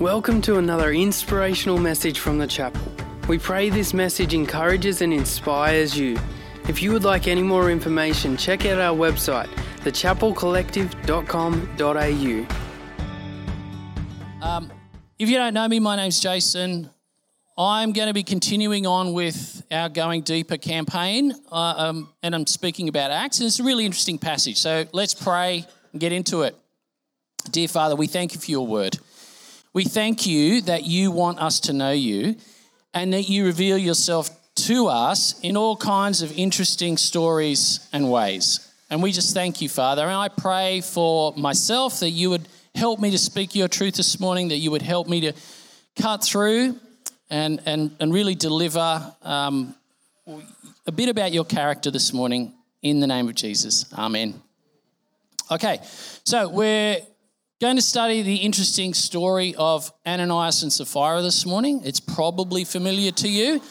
Welcome to another inspirational message from the chapel. We pray this message encourages and inspires you. If you would like any more information, check out our website, thechapelcollective.com.au. Um, if you don't know me, my name's Jason. I'm going to be continuing on with our Going Deeper campaign, uh, um, and I'm speaking about Acts, and it's a really interesting passage. So let's pray and get into it. Dear Father, we thank you for your word. We thank you that you want us to know you and that you reveal yourself to us in all kinds of interesting stories and ways. And we just thank you, Father. And I pray for myself that you would help me to speak your truth this morning, that you would help me to cut through and, and, and really deliver um, a bit about your character this morning in the name of Jesus. Amen. Okay, so we're Going to study the interesting story of Ananias and Sapphira this morning. It's probably familiar to you.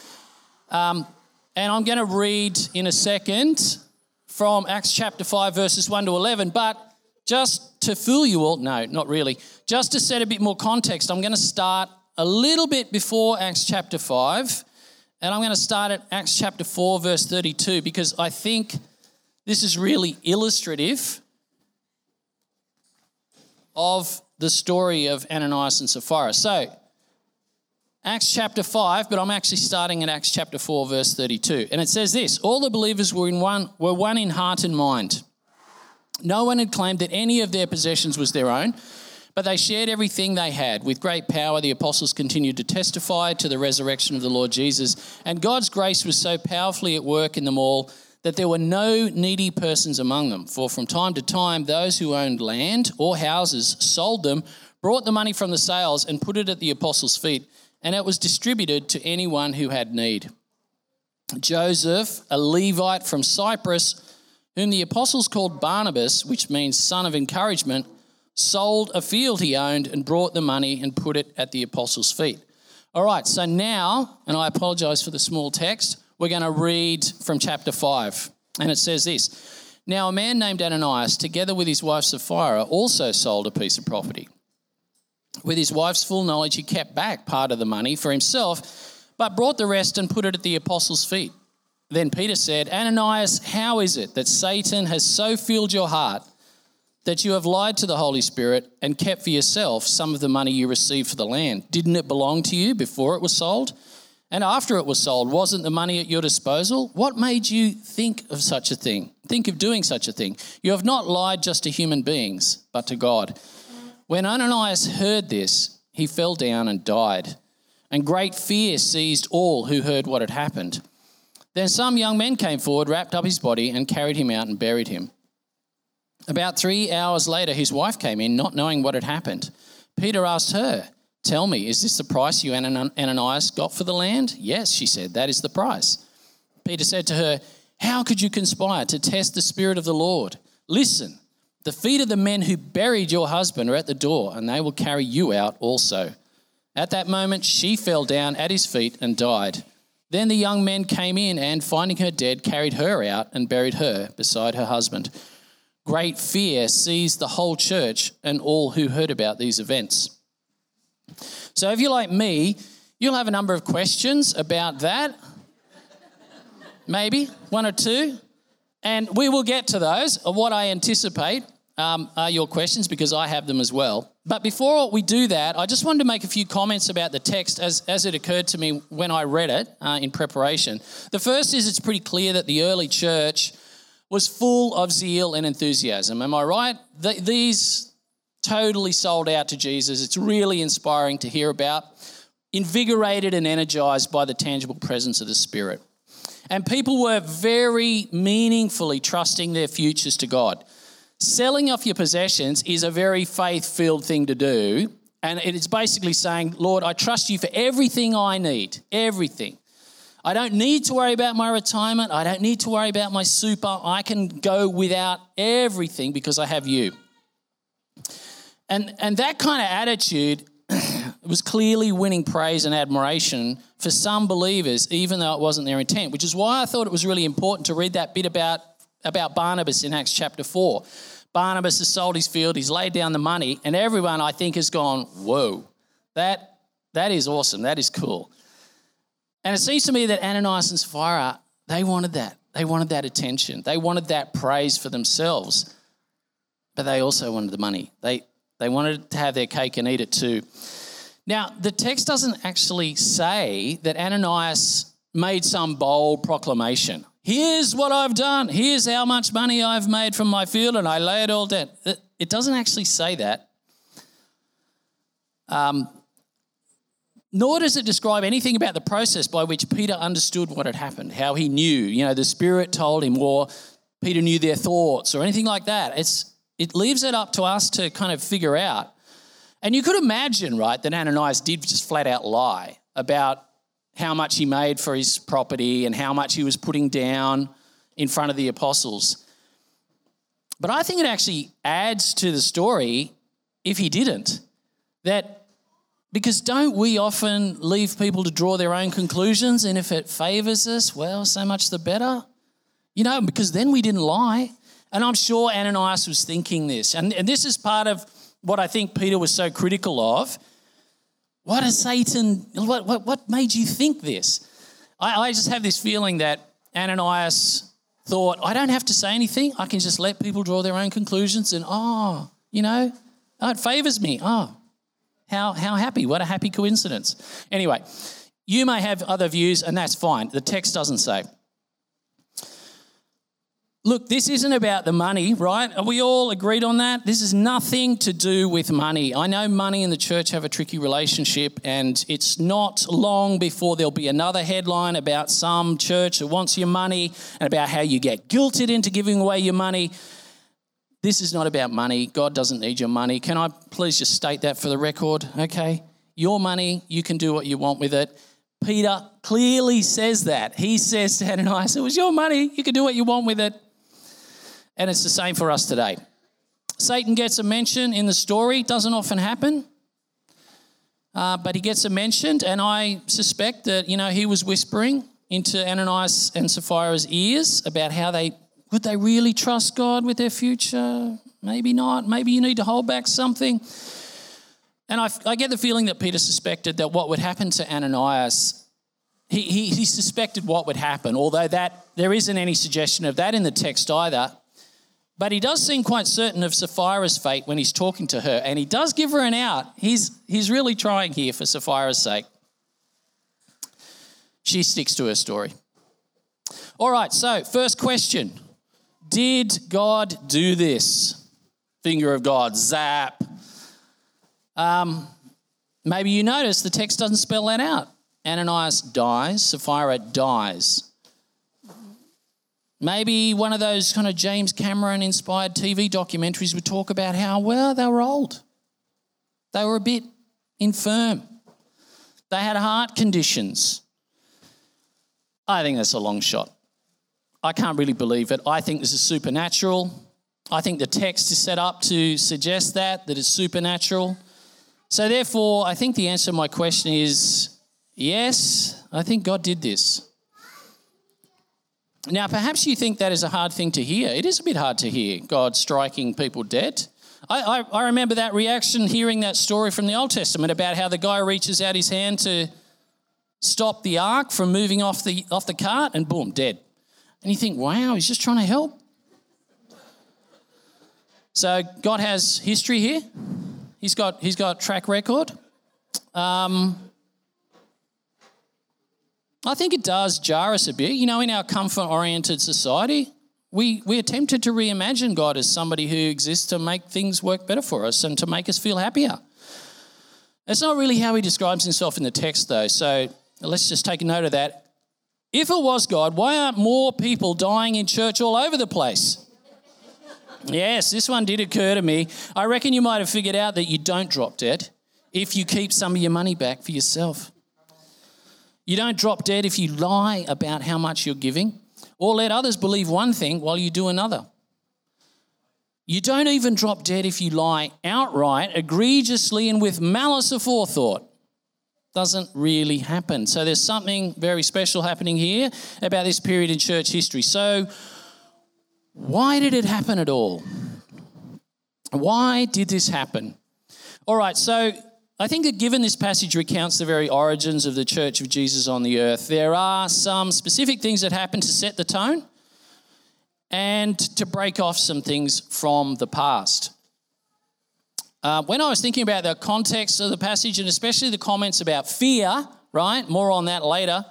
Um, and I'm going to read in a second from Acts chapter 5, verses 1 to 11. But just to fool you all, no, not really. Just to set a bit more context, I'm going to start a little bit before Acts chapter 5. And I'm going to start at Acts chapter 4, verse 32, because I think this is really illustrative of the story of Ananias and Sapphira. So, Acts chapter 5, but I'm actually starting at Acts chapter 4, verse 32. And it says this All the believers were, in one, were one in heart and mind. No one had claimed that any of their possessions was their own, but they shared everything they had. With great power, the apostles continued to testify to the resurrection of the Lord Jesus. And God's grace was so powerfully at work in them all that there were no needy persons among them. For from time to time, those who owned land or houses sold them, brought the money from the sales, and put it at the apostles' feet, and it was distributed to anyone who had need. Joseph, a Levite from Cyprus, whom the apostles called Barnabas, which means son of encouragement, sold a field he owned and brought the money and put it at the apostles' feet. All right, so now, and I apologize for the small text, we're going to read from chapter 5. And it says this Now, a man named Ananias, together with his wife Sapphira, also sold a piece of property. With his wife's full knowledge, he kept back part of the money for himself, but brought the rest and put it at the apostles' feet. Then Peter said, Ananias, how is it that Satan has so filled your heart that you have lied to the Holy Spirit and kept for yourself some of the money you received for the land? Didn't it belong to you before it was sold? And after it was sold, wasn't the money at your disposal? What made you think of such a thing? Think of doing such a thing? You have not lied just to human beings, but to God. When Ananias heard this, he fell down and died. And great fear seized all who heard what had happened. Then some young men came forward, wrapped up his body, and carried him out and buried him. About three hours later, his wife came in, not knowing what had happened. Peter asked her, Tell me, is this the price you, Ananias, got for the land? Yes, she said, that is the price. Peter said to her, How could you conspire to test the Spirit of the Lord? Listen, the feet of the men who buried your husband are at the door, and they will carry you out also. At that moment, she fell down at his feet and died. Then the young men came in and, finding her dead, carried her out and buried her beside her husband. Great fear seized the whole church and all who heard about these events. So if you're like me, you'll have a number of questions about that. Maybe one or two. And we will get to those. What I anticipate um, are your questions because I have them as well. But before we do that, I just wanted to make a few comments about the text as, as it occurred to me when I read it uh, in preparation. The first is it's pretty clear that the early church was full of zeal and enthusiasm. Am I right? The, these totally sold out to Jesus. It's really inspiring to hear about, invigorated and energized by the tangible presence of the Spirit. And people were very meaningfully trusting their futures to God. Selling off your possessions is a very faith filled thing to do. And it is basically saying, Lord, I trust you for everything I need, everything. I don't need to worry about my retirement. I don't need to worry about my super. I can go without everything because I have you. And, and that kind of attitude was clearly winning praise and admiration for some believers, even though it wasn't their intent, which is why I thought it was really important to read that bit about, about Barnabas in Acts chapter 4. Barnabas has sold his field, he's laid down the money, and everyone, I think, has gone, whoa, That, that is awesome. That is cool. And it seems to me that Ananias and Sapphira, they wanted that. They wanted that attention. They wanted that praise for themselves. But they also wanted the money. They, they wanted to have their cake and eat it too. Now, the text doesn't actually say that Ananias made some bold proclamation. Here's what I've done. Here's how much money I've made from my field, and I lay it all down. It doesn't actually say that. Um, nor does it describe anything about the process by which Peter understood what had happened, how he knew. You know, the Spirit told him, or Peter knew their thoughts, or anything like that. It's, it leaves it up to us to kind of figure out. And you could imagine, right, that Ananias did just flat out lie about how much he made for his property and how much he was putting down in front of the apostles. But I think it actually adds to the story if he didn't. That because don't we often leave people to draw their own conclusions? And if it favors us, well, so much the better. You know, because then we didn't lie. And I'm sure Ananias was thinking this. And, and this is part of what I think Peter was so critical of what is Satan, what, what, what made you think this? I, I just have this feeling that Ananias thought, I don't have to say anything. I can just let people draw their own conclusions and, oh, you know, oh, it favors me. Oh, how, how happy. What a happy coincidence. Anyway, you may have other views, and that's fine. The text doesn't say. Look, this isn't about the money, right? Are we all agreed on that? This is nothing to do with money. I know money and the church have a tricky relationship, and it's not long before there'll be another headline about some church that wants your money and about how you get guilted into giving away your money. This is not about money. God doesn't need your money. Can I please just state that for the record? Okay? Your money, you can do what you want with it. Peter clearly says that. He says to Ananias, It was your money. You can do what you want with it. And it's the same for us today. Satan gets a mention in the story, doesn't often happen. Uh, but he gets a mentioned, and I suspect that you know he was whispering into Ananias and Sapphira's ears about how they would they really trust God with their future? Maybe not. Maybe you need to hold back something. And I, I get the feeling that Peter suspected that what would happen to Ananias, he, he, he suspected what would happen, although that there isn't any suggestion of that in the text either. But he does seem quite certain of Sapphira's fate when he's talking to her, and he does give her an out. He's, he's really trying here for Sapphira's sake. She sticks to her story. All right, so first question Did God do this? Finger of God, zap. Um, maybe you notice the text doesn't spell that out. Ananias dies, Sapphira dies. Maybe one of those kind of James Cameron inspired TV documentaries would talk about how, well, they were old. They were a bit infirm. They had heart conditions. I think that's a long shot. I can't really believe it. I think this is supernatural. I think the text is set up to suggest that, that it's supernatural. So, therefore, I think the answer to my question is yes, I think God did this. Now, perhaps you think that is a hard thing to hear. It is a bit hard to hear God striking people dead. I, I, I, remember that reaction hearing that story from the Old Testament about how the guy reaches out his hand to stop the ark from moving off the, off the cart and boom, dead. And you think, wow, he's just trying to help. So God has history here. He's got, he's got track record. Um, I think it does jar us a bit. You know, in our comfort oriented society, we, we are tempted to reimagine God as somebody who exists to make things work better for us and to make us feel happier. That's not really how he describes himself in the text, though. So let's just take a note of that. If it was God, why aren't more people dying in church all over the place? yes, this one did occur to me. I reckon you might have figured out that you don't drop dead if you keep some of your money back for yourself. You don't drop dead if you lie about how much you're giving or let others believe one thing while you do another. You don't even drop dead if you lie outright, egregiously, and with malice aforethought. Doesn't really happen. So there's something very special happening here about this period in church history. So, why did it happen at all? Why did this happen? All right, so I think that given this passage recounts the very origins of the church of Jesus on the earth, there are some specific things that happen to set the tone and to break off some things from the past. Uh, when I was thinking about the context of the passage and especially the comments about fear, right? More on that later.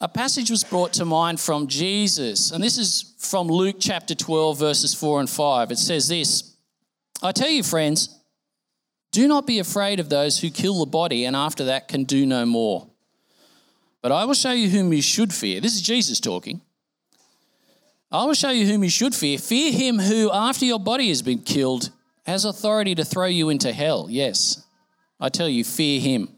A passage was brought to mind from Jesus, and this is from Luke chapter 12, verses 4 and 5. It says this I tell you, friends, do not be afraid of those who kill the body and after that can do no more. But I will show you whom you should fear. This is Jesus talking. I will show you whom you should fear. Fear him who, after your body has been killed, has authority to throw you into hell. Yes, I tell you, fear him.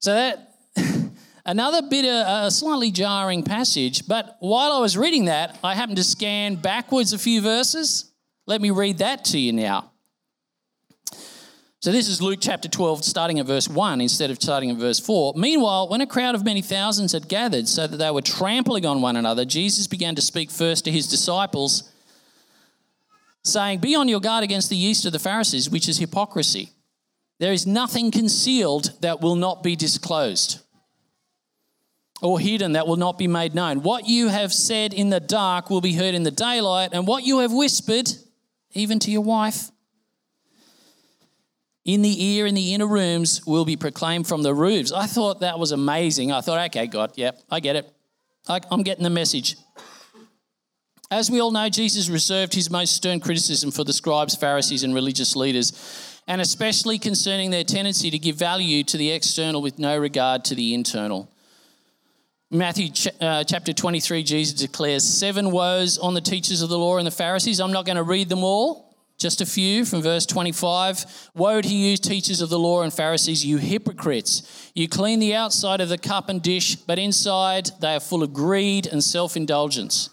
So that another bit of a slightly jarring passage, but while I was reading that, I happened to scan backwards a few verses. Let me read that to you now. So this is Luke chapter 12, starting at verse 1 instead of starting at verse 4. Meanwhile, when a crowd of many thousands had gathered so that they were trampling on one another, Jesus began to speak first to his disciples, saying, Be on your guard against the yeast of the Pharisees, which is hypocrisy. There is nothing concealed that will not be disclosed, or hidden that will not be made known. What you have said in the dark will be heard in the daylight, and what you have whispered, even to your wife, in the ear in the inner rooms will be proclaimed from the roofs. I thought that was amazing. I thought, okay, God, yep, I get it. I, I'm getting the message. As we all know, Jesus reserved his most stern criticism for the scribes, Pharisees, and religious leaders, and especially concerning their tendency to give value to the external with no regard to the internal. Matthew uh, chapter 23, Jesus declares seven woes on the teachers of the law and the Pharisees. I'm not going to read them all. Just a few from verse 25. Woe to you, teachers of the law and Pharisees, you hypocrites! You clean the outside of the cup and dish, but inside they are full of greed and self indulgence.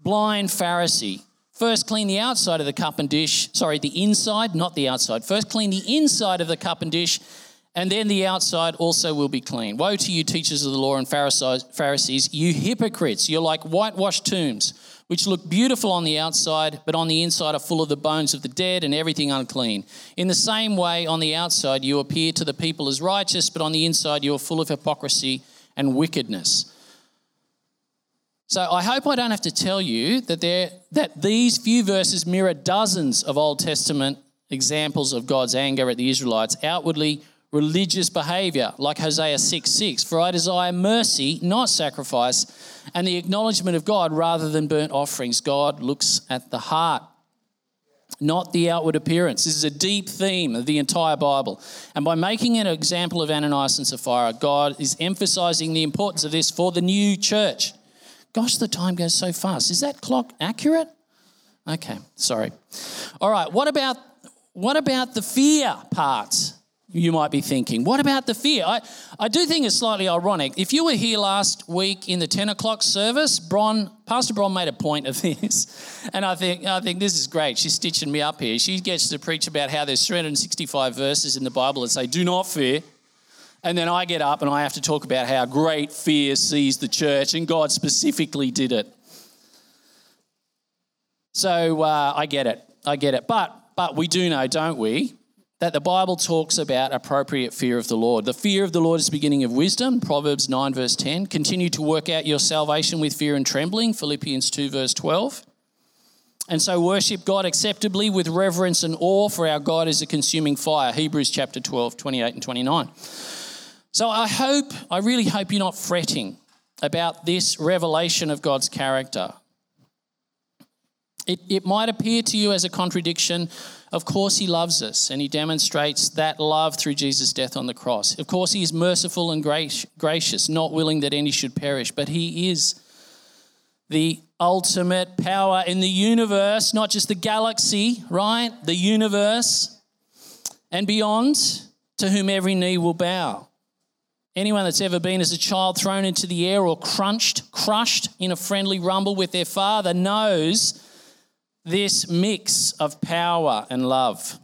Blind Pharisee. First, clean the outside of the cup and dish. Sorry, the inside, not the outside. First, clean the inside of the cup and dish, and then the outside also will be clean. Woe to you, teachers of the law and Pharisees, you hypocrites! You're like whitewashed tombs which look beautiful on the outside, but on the inside are full of the bones of the dead and everything unclean. In the same way, on the outside you appear to the people as righteous, but on the inside you are full of hypocrisy and wickedness. So I hope I don't have to tell you that there that these few verses mirror dozens of Old Testament examples of God's anger at the Israelites outwardly religious behavior, like Hosea 6 6. For I desire mercy, not sacrifice, and the acknowledgement of God rather than burnt offerings. God looks at the heart, not the outward appearance. This is a deep theme of the entire Bible. And by making an example of Ananias and Sapphira, God is emphasizing the importance of this for the new church. Gosh, the time goes so fast. Is that clock accurate? Okay, sorry. All right, what about what about the fear part? You might be thinking. What about the fear? I, I do think it's slightly ironic. If you were here last week in the 10 o'clock service, Bron, Pastor Bron made a point of this. And I think, I think this is great. She's stitching me up here. She gets to preach about how there's 365 verses in the Bible that say, do not fear. And then I get up and I have to talk about how great fear sees the church, and God specifically did it. So uh, I get it. I get it. But, but we do know, don't we, that the Bible talks about appropriate fear of the Lord. The fear of the Lord is the beginning of wisdom, Proverbs 9, verse 10. Continue to work out your salvation with fear and trembling, Philippians 2, verse 12. And so worship God acceptably with reverence and awe, for our God is a consuming fire, Hebrews chapter 12, 28 and 29. So I hope, I really hope you're not fretting about this revelation of God's character. It, it might appear to you as a contradiction of course, He loves us, and He demonstrates that love through Jesus' death on the cross. Of course, He is merciful and gracious, not willing that any should perish, but He is the ultimate power in the universe, not just the galaxy, right? The universe and beyond, to whom every knee will bow. Anyone that's ever been as a child thrown into the air or crunched, crushed in a friendly rumble with their father knows this mix of power and love.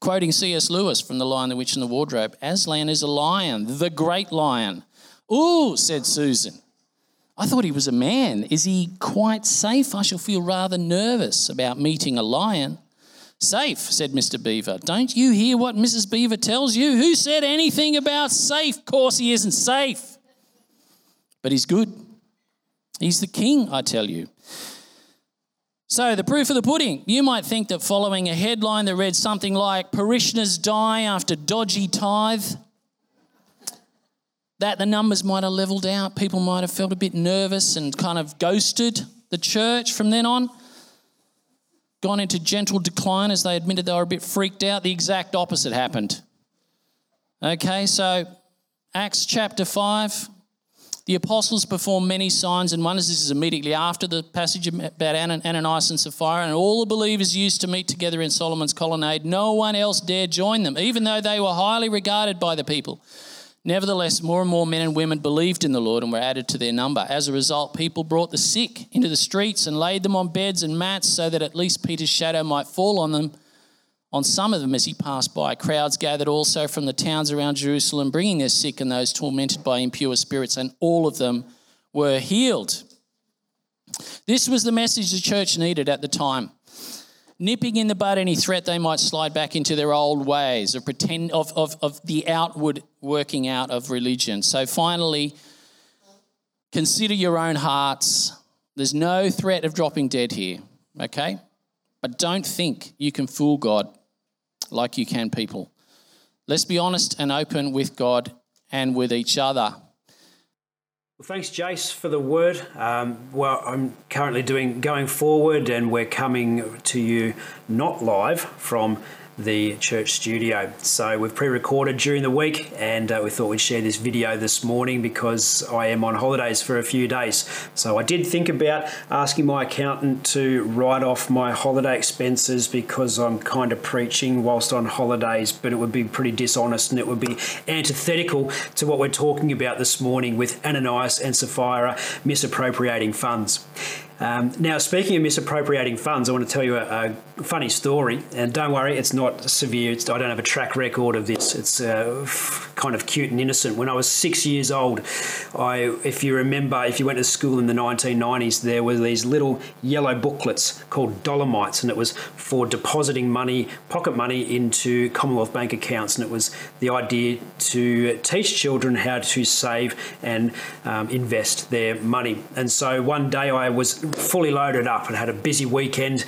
Quoting C.S. Lewis from The Lion, the Witch, and the Wardrobe Aslan is a lion, the great lion. Ooh, said Susan. I thought he was a man. Is he quite safe? I shall feel rather nervous about meeting a lion. Safe, said Mr. Beaver. Don't you hear what Mrs. Beaver tells you? Who said anything about safe? Of course, he isn't safe. But he's good. He's the king, I tell you. So, the proof of the pudding. You might think that following a headline that read something like parishioners die after dodgy tithe, that the numbers might have leveled out. People might have felt a bit nervous and kind of ghosted the church from then on. Gone into gentle decline as they admitted they were a bit freaked out. The exact opposite happened. Okay, so Acts chapter 5, the apostles performed many signs and wonders. This is immediately after the passage about Ananias and Sapphira. And all the believers used to meet together in Solomon's colonnade. No one else dared join them, even though they were highly regarded by the people. Nevertheless, more and more men and women believed in the Lord and were added to their number. As a result, people brought the sick into the streets and laid them on beds and mats so that at least Peter's shadow might fall on them on some of them as he passed by. Crowds gathered also from the towns around Jerusalem, bringing their sick and those tormented by impure spirits, and all of them were healed. This was the message the church needed at the time. Nipping in the bud any threat they might slide back into their old ways of pretend of, of, of the outward working out of religion. So finally, consider your own hearts. There's no threat of dropping dead here, okay? But don't think you can fool God like you can people. Let's be honest and open with God and with each other. Well, thanks, Jace, for the word. Um, well, I'm currently doing going forward, and we're coming to you not live from the church studio. So we've pre-recorded during the week, and uh, we thought we'd share this video this morning because I am on holidays for a few days. So I did think about asking my accountant to write off my holiday expenses because I'm kind of preaching whilst on holidays, but it would be pretty dishonest and it would be antithetical to what we're talking about this morning with Ananias and Sapphira misappropriating funds. Um, now, speaking of misappropriating funds, I want to tell you a, a funny story. And don't worry, it's not severe. It's, I don't have a track record of this. It's uh, kind of cute and innocent. When I was six years old, I, if you remember, if you went to school in the 1990s, there were these little yellow booklets called Dollarmites, and it was for depositing money, pocket money, into Commonwealth Bank accounts. And it was the idea to teach children how to save and um, invest their money. And so one day I was fully loaded up and had a busy weekend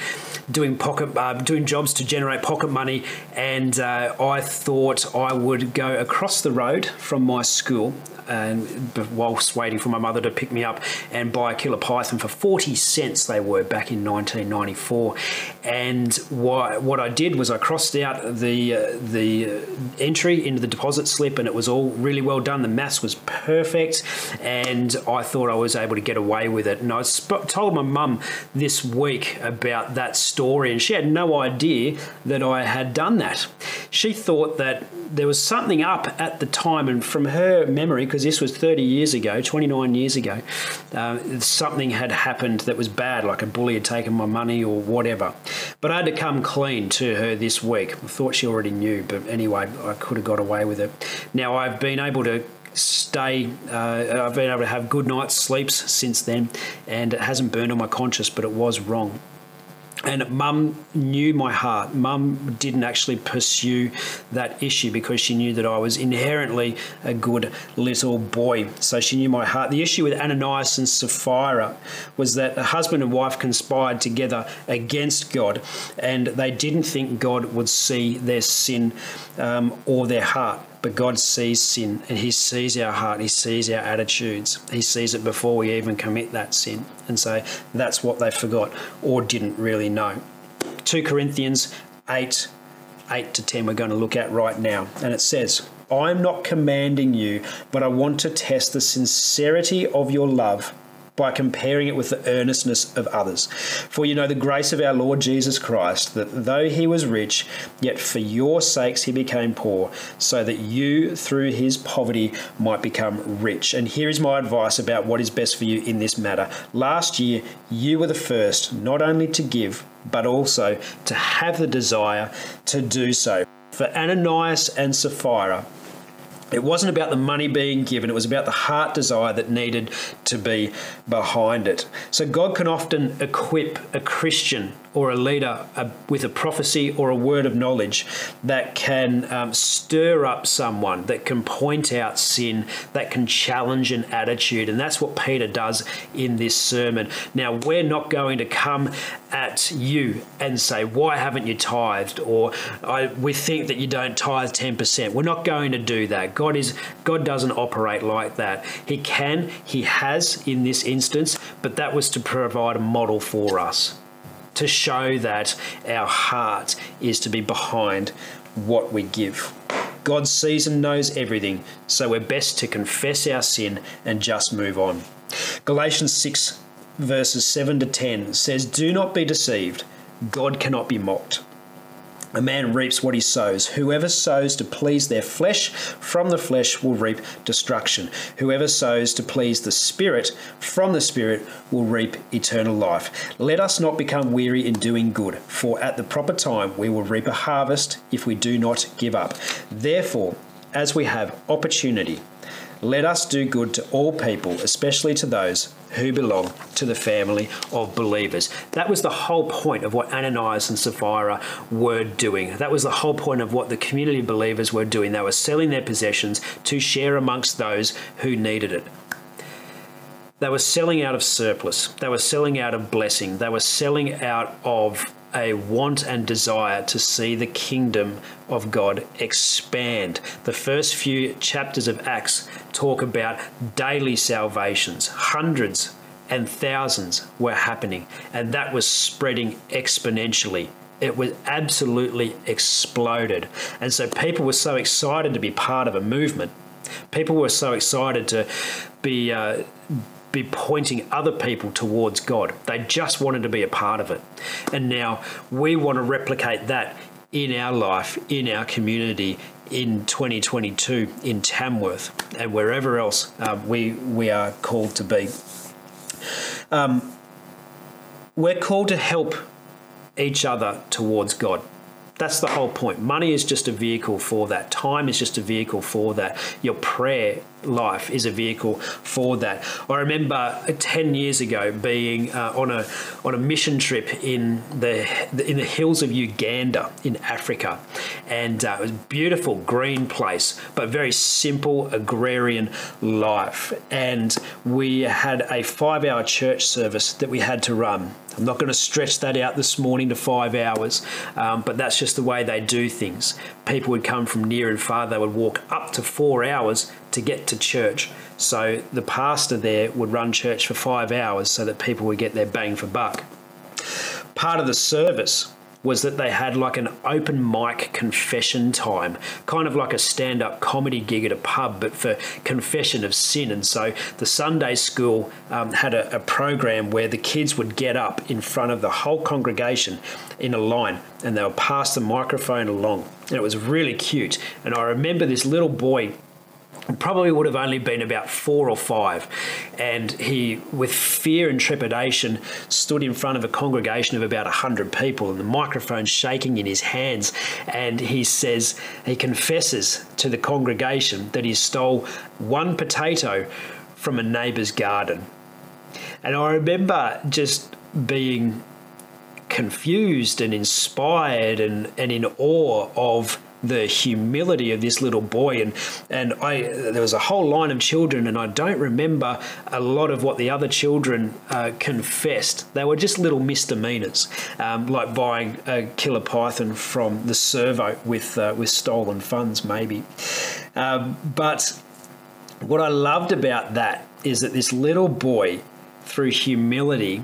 doing pocket uh, doing jobs to generate pocket money and uh, I thought I would go across the road from my school and whilst waiting for my mother to pick me up and buy a killer python for 40 cents they were back in 1994 and what, I did was I crossed out the uh, the entry into the deposit slip and it was all really well done. The maths was perfect and I thought I was able to get away with it. And I sp- told my mum this week about that story and she had no idea that I had done that she thought that there was something up at the time and from her memory because this was 30 years ago, 29 years ago, uh, something had happened that was bad, like a bully had taken my money or whatever. But I had to come clean to her this week. I thought she already knew, but anyway, I could have got away with it. Now I've been able to stay. Uh, I've been able to have good night's sleeps since then, and it hasn't burned on my conscience, but it was wrong. And mum knew my heart. Mum didn't actually pursue that issue because she knew that I was inherently a good little boy. So she knew my heart. The issue with Ananias and Sapphira was that the husband and wife conspired together against God and they didn't think God would see their sin um, or their heart. But God sees sin and He sees our heart, He sees our attitudes. He sees it before we even commit that sin. And so that's what they forgot or didn't really know. 2 Corinthians 8 8 to 10 we're going to look at right now. And it says, I'm not commanding you, but I want to test the sincerity of your love by comparing it with the earnestness of others. For you know the grace of our Lord Jesus Christ, that though he was rich, yet for your sakes he became poor, so that you through his poverty might become rich. And here is my advice about what is best for you in this matter. Last year, you were the first not only to give, but also to have the desire to do so. For Ananias and Sapphira, It wasn't about the money being given, it was about the heart desire that needed to be behind it. So, God can often equip a Christian or a leader uh, with a prophecy or a word of knowledge that can um, stir up someone, that can point out sin, that can challenge an attitude. And that's what Peter does in this sermon. Now, we're not going to come at you and say, Why haven't you tithed? Or we think that you don't tithe 10%. We're not going to do that. God is God doesn't operate like that. He can, he has in this instance, but that was to provide a model for us to show that our heart is to be behind what we give. God sees and knows everything, so we're best to confess our sin and just move on. Galatians 6, verses 7 to 10 says, Do not be deceived, God cannot be mocked. A man reaps what he sows. Whoever sows to please their flesh, from the flesh will reap destruction. Whoever sows to please the Spirit, from the Spirit will reap eternal life. Let us not become weary in doing good, for at the proper time we will reap a harvest if we do not give up. Therefore, as we have opportunity, let us do good to all people, especially to those who belong to the family of believers. That was the whole point of what Ananias and Sapphira were doing. That was the whole point of what the community of believers were doing. They were selling their possessions to share amongst those who needed it. They were selling out of surplus. They were selling out of blessing. They were selling out of a want and desire to see the kingdom of God expand. The first few chapters of Acts talk about daily salvations, hundreds and thousands were happening, and that was spreading exponentially. It was absolutely exploded. And so people were so excited to be part of a movement. People were so excited to be. Uh, be pointing other people towards God. They just wanted to be a part of it. And now we want to replicate that in our life, in our community, in 2022, in Tamworth, and wherever else um, we, we are called to be. Um, we're called to help each other towards God. That's the whole point. Money is just a vehicle for that. Time is just a vehicle for that. Your prayer life is a vehicle for that. I remember 10 years ago being uh, on a on a mission trip in the in the hills of Uganda in Africa, and uh, it was a beautiful green place, but very simple agrarian life. And we had a five hour church service that we had to run. I'm not going to stretch that out this morning to five hours, um, but that's just the way they do things. People would come from near and far. They would walk up to four hours to get to church. So the pastor there would run church for five hours so that people would get their bang for buck. Part of the service was that they had like an open mic confession time, kind of like a stand up comedy gig at a pub, but for confession of sin. And so the Sunday school um, had a, a program where the kids would get up in front of the whole congregation in a line and they would pass the microphone along. And it was really cute. And I remember this little boy probably would have only been about four or five. And he, with fear and trepidation, stood in front of a congregation of about 100 people and the microphone shaking in his hands. And he says, he confesses to the congregation that he stole one potato from a neighbour's garden. And I remember just being confused and inspired and, and in awe of the humility of this little boy. And and I there was a whole line of children and I don't remember a lot of what the other children uh, confessed. They were just little misdemeanors um, like buying a killer python from the servo with uh, with stolen funds maybe. Um, but what I loved about that is that this little boy through humility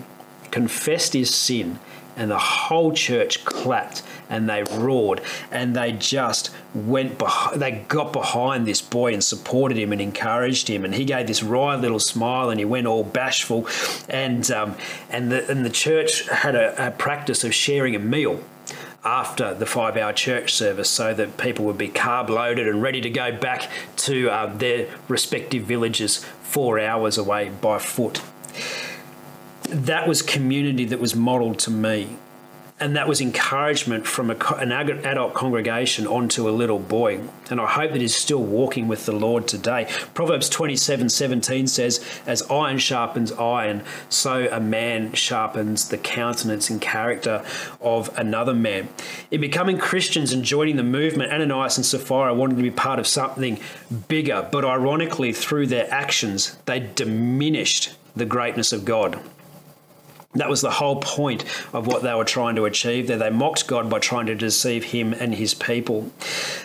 confessed his sin and the whole church clapped and they roared and they just went behind, they got behind this boy and supported him and encouraged him and he gave this wry little smile and he went all bashful and um, and the and the church had a, a practice of sharing a meal after the five hour church service so that people would be carb loaded and ready to go back to uh, their respective villages four hours away by foot that was community that was modelled to me. And that was encouragement from a, an adult congregation onto a little boy. And I hope that he's still walking with the Lord today. Proverbs 27 17 says, As iron sharpens iron, so a man sharpens the countenance and character of another man. In becoming Christians and joining the movement, Ananias and Sapphira wanted to be part of something bigger, but ironically, through their actions, they diminished the greatness of God. That was the whole point of what they were trying to achieve there. They mocked God by trying to deceive him and his people.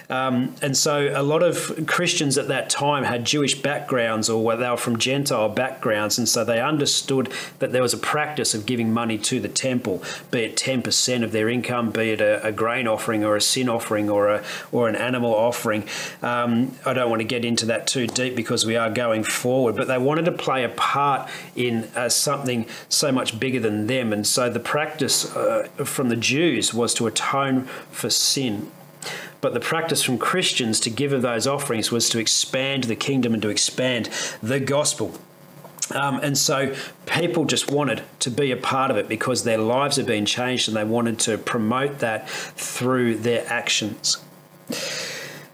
Um, and so a lot of Christians at that time had Jewish backgrounds or they were from Gentile backgrounds. And so they understood that there was a practice of giving money to the temple, be it 10% of their income, be it a, a grain offering or a sin offering or, a, or an animal offering. Um, I don't want to get into that too deep because we are going forward, but they wanted to play a part in uh, something so much bigger than them. And so the practice uh, from the Jews was to atone for sin. But the practice from Christians to give of those offerings was to expand the kingdom and to expand the gospel. Um, and so people just wanted to be a part of it because their lives had been changed and they wanted to promote that through their actions.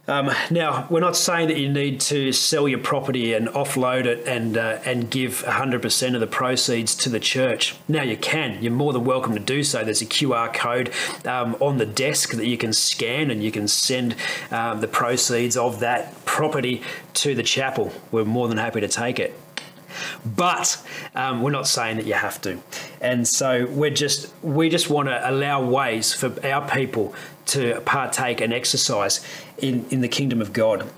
Um, now, we're not saying that you need to sell your property and offload it and uh, and give 100% of the proceeds to the church. Now, you can. You're more than welcome to do so. There's a QR code um, on the desk that you can scan and you can send um, the proceeds of that property to the chapel. We're more than happy to take it but um, we're not saying that you have to and so we're just we just want to allow ways for our people to partake and exercise in, in the kingdom of God.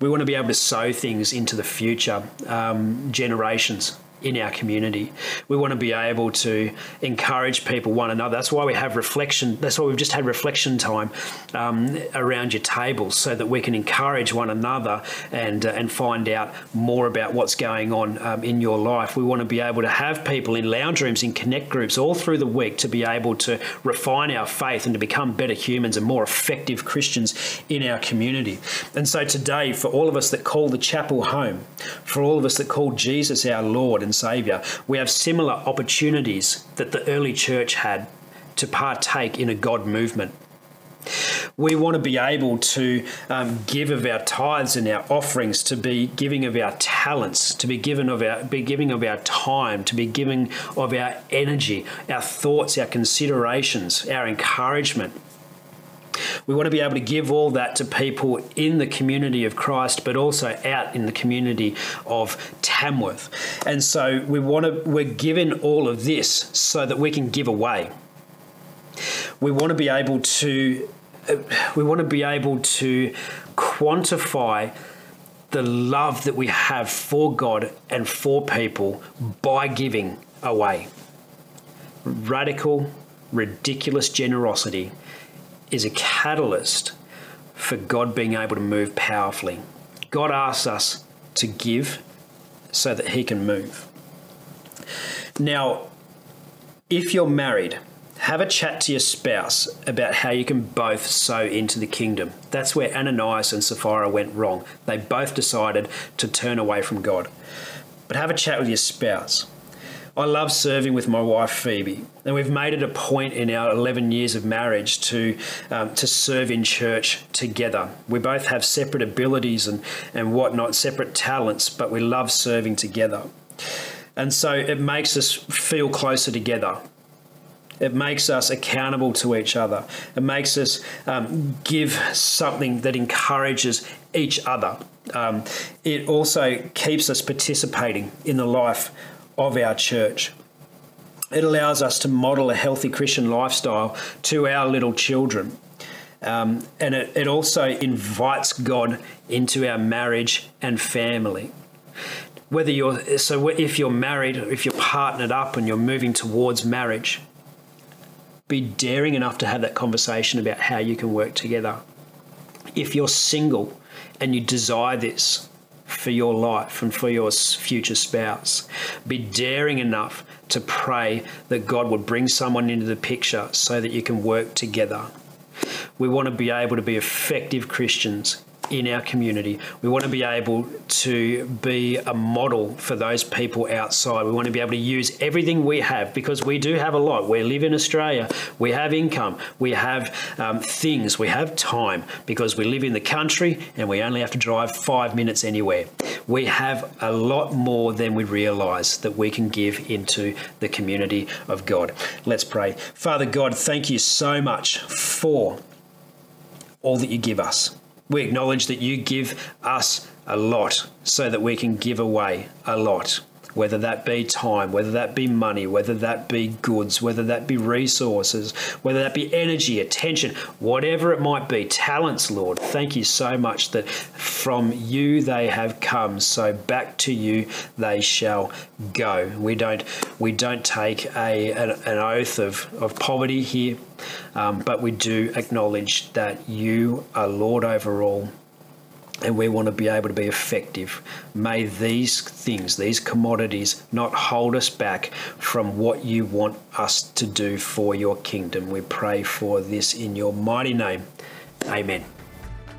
We want to be able to sow things into the future um, generations in our community. We want to be able to encourage people, one another. That's why we have reflection. That's why we've just had reflection time um, around your table, so that we can encourage one another and uh, and find out more about what's going on um, in your life. We want to be able to have people in lounge rooms, in connect groups, all through the week to be able to refine our faith and to become better humans and more effective Christians in our community. And so today, for all of us that call the chapel home, for all of us that call Jesus our Lord and Saviour, we have similar opportunities that the early church had to partake in a God movement. We want to be able to um, give of our tithes and our offerings, to be giving of our talents, to be given of our be giving of our time, to be giving of our energy, our thoughts, our considerations, our encouragement. We want to be able to give all that to people in the community of Christ, but also out in the community of Tamworth. And so we want to, we're given all of this so that we can give away. We want to be able to, uh, we want to be able to quantify the love that we have for God and for people by giving away. Radical, ridiculous generosity is a catalyst for God being able to move powerfully. God asks us to give so that He can move. Now, if you're married, have a chat to your spouse about how you can both sow into the kingdom. That's where Ananias and Sapphira went wrong. They both decided to turn away from God. But have a chat with your spouse. I love serving with my wife Phoebe, and we've made it a point in our 11 years of marriage to um, to serve in church together. We both have separate abilities and and whatnot, separate talents, but we love serving together, and so it makes us feel closer together. It makes us accountable to each other. It makes us um, give something that encourages each other. Um, it also keeps us participating in the life of our church. It allows us to model a healthy Christian lifestyle to our little children. Um, and it, it also invites God into our marriage and family. Whether you're so, if you're married, if you're partnered up and you're moving towards marriage, be daring enough to have that conversation about how you can work together. If you're single and you desire this, for your life and for your future spouse. Be daring enough to pray that God would bring someone into the picture so that you can work together. We want to be able to be effective Christians in our community. We want to be able to be a model for those people outside. We want to be able to use everything we have because we do have a lot. We live in Australia, we have income, we have um, things, we have time because we live in the country and we only have to drive five minutes anywhere. We have a lot more than we realize that we can give into the community of God. Let's pray. Father God, thank you so much for all that you give us. We acknowledge that you give us a lot so that we can give away a lot, whether that be time, whether that be money, whether that be goods, whether that be resources, whether that be energy, attention, whatever it might be, talents, Lord. Thank you so much that from you they have come, so back to you they shall go. We don't we don't take a an, oath of, of poverty here um, but we do acknowledge that you are Lord over all and we want to be able to be effective. May these things, these commodities, not hold us back from what you want us to do for your kingdom. We pray for this in your mighty name. Amen.